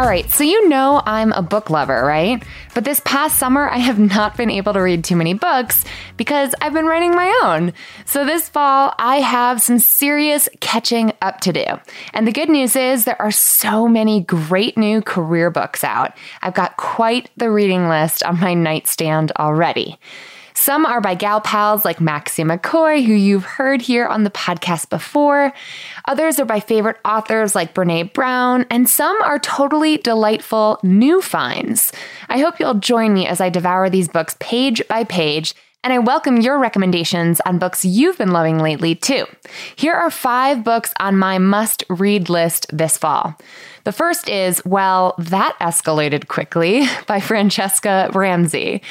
All right, so you know I'm a book lover, right? But this past summer, I have not been able to read too many books because I've been writing my own. So this fall, I have some serious catching up to do. And the good news is there are so many great new career books out. I've got quite the reading list on my nightstand already. Some are by gal pals like Maxie McCoy, who you've heard here on the podcast before. Others are by favorite authors like Brene Brown, and some are totally delightful new finds. I hope you'll join me as I devour these books page by page and I welcome your recommendations on books you've been loving lately, too. Here are five books on my must read list this fall. The first is Well, That Escalated Quickly by Franchesca Ramsey.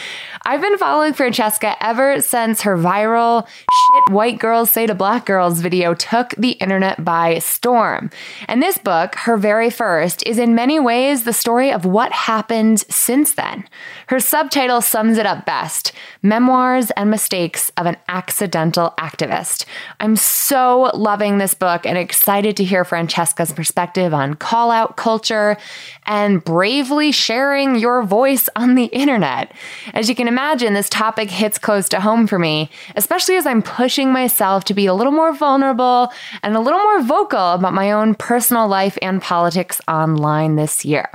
I've been following Franchesca ever since her viral shit white girls say to black girls video took the internet by storm. And this book, her very first, is in many ways the story of what happened since then. Her subtitle sums it up best Memoirs and Mistakes of an Accidental Activist. I'm so loving this book and excited to hear Franchesca's perspective on call out culture and bravely sharing your voice on the internet. As you can imagine, this topic hits close to home for me, especially as I'm pushing myself to be a little more vulnerable and a little more vocal about my own personal life and politics online this year.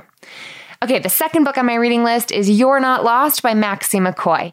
Okay, the second book on my reading list is You're Not Lost by Maxie McCoy.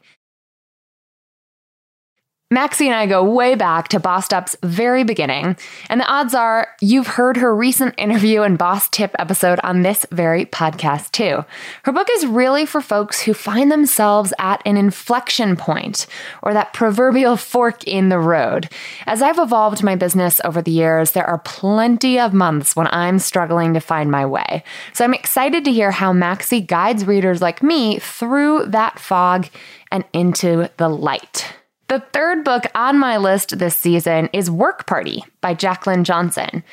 Maxie and I go way back to Bossed Up's very beginning, and the odds are you've heard her recent interview and boss tip episode on this very podcast too. Her book is really for folks who find themselves at an inflection point or that proverbial fork in the road. As I've evolved my business over the years, there are plenty of months when I'm struggling to find my way. So I'm excited to hear how Maxie guides readers like me through that fog and into the light. The third book on my list this season is Work Party by Jaclyn Johnson.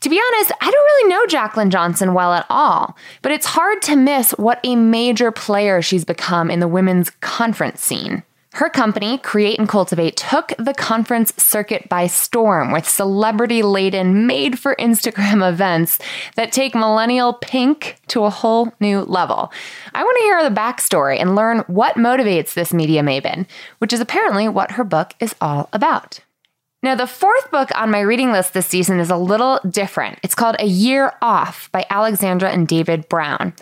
To be honest, I don't really know Jaclyn Johnson well at all, but it's hard to miss what a major player she's become in the women's conference scene. Her company, Create and Cultivate, took the conference circuit by storm with celebrity laden, made for Instagram events that take millennial pink to a whole new level. I want to hear the backstory and learn what motivates this media maven, which is apparently what her book is all about. Now, the fourth book on my reading list this season is a little different. It's called A Year Off by Alexandra and David Brown.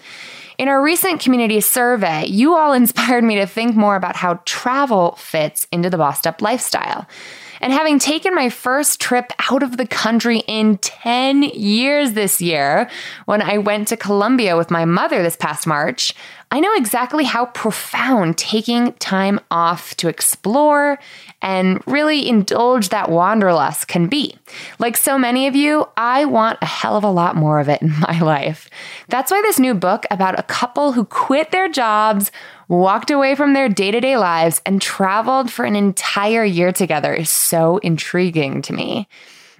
In our recent community survey, you all inspired me to think more about how travel fits into the bossed up lifestyle. And having taken my first trip out of the country in 10 years this year, when I went to Colombia with my mother this past March, I know exactly how profound taking time off to explore and really indulge that wanderlust can be. Like so many of you, I want a hell of a lot more of it in my life. That's why this new book about a couple who quit their jobs, walked away from their day to day lives, and traveled for an entire year together is so intriguing to me.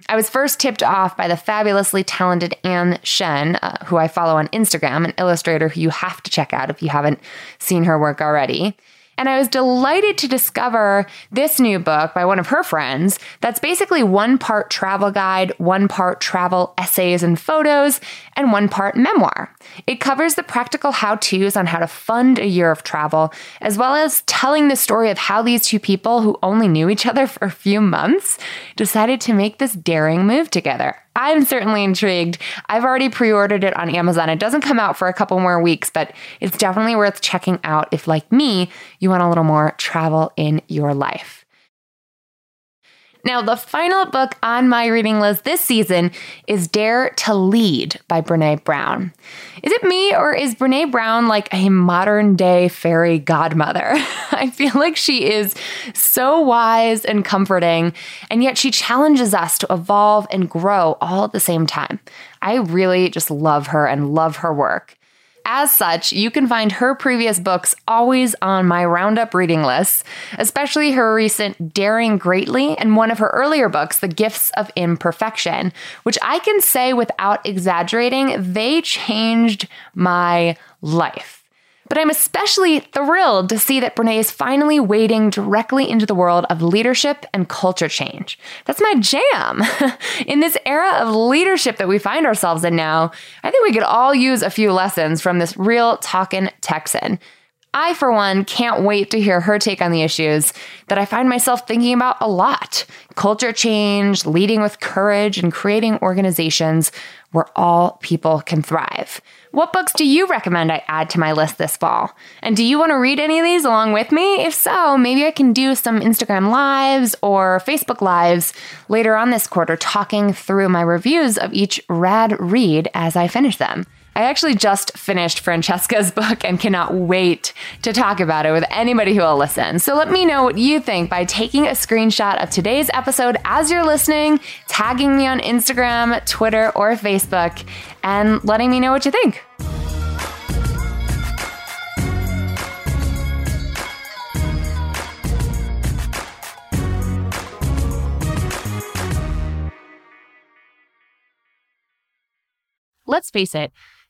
I was first tipped off by the fabulously talented Ann Shen, uh, who I follow on Instagram, an illustrator who you have to check out if you haven't seen her work already. And I was delighted to discover this new book by one of her friends that's basically one part travel guide, one part travel essays and photos, and one part memoir. It covers the practical how to's on how to fund a year of travel, as well as telling the story of how these two people who only knew each other for a few months decided to make this daring move together. I'm certainly intrigued. I've already pre ordered it on Amazon. It doesn't come out for a couple more weeks, but it's definitely worth checking out if, like me, you want a little more travel in your life. Now, the final book on my reading list this season is Dare to Lead by Brene Brown. Is it me or is Brene Brown like a modern day fairy godmother? I feel like she is so wise and comforting, and yet she challenges us to evolve and grow all at the same time. I really just love her and love her work. As such, you can find her previous books always on my Roundup reading list, especially her recent Daring Greatly and one of her earlier books, The Gifts of Imperfection, which I can say without exaggerating, they changed my life. But I'm especially thrilled to see that Brene is finally wading directly into the world of leadership and culture change. That's my jam. in this era of leadership that we find ourselves in now, I think we could all use a few lessons from this real talkin' Texan. I, for one, can't wait to hear her take on the issues that I find myself thinking about a lot culture change, leading with courage, and creating organizations where all people can thrive. What books do you recommend I add to my list this fall? And do you want to read any of these along with me? If so, maybe I can do some Instagram lives or Facebook lives later on this quarter talking through my reviews of each rad read as I finish them. I actually just finished Franchesca's book and cannot wait to talk about it with anybody who will listen. So let me know what you think by taking a screenshot of today's episode as you're listening, tagging me on Instagram, Twitter, or Facebook, and letting me know what you think. Let's face it,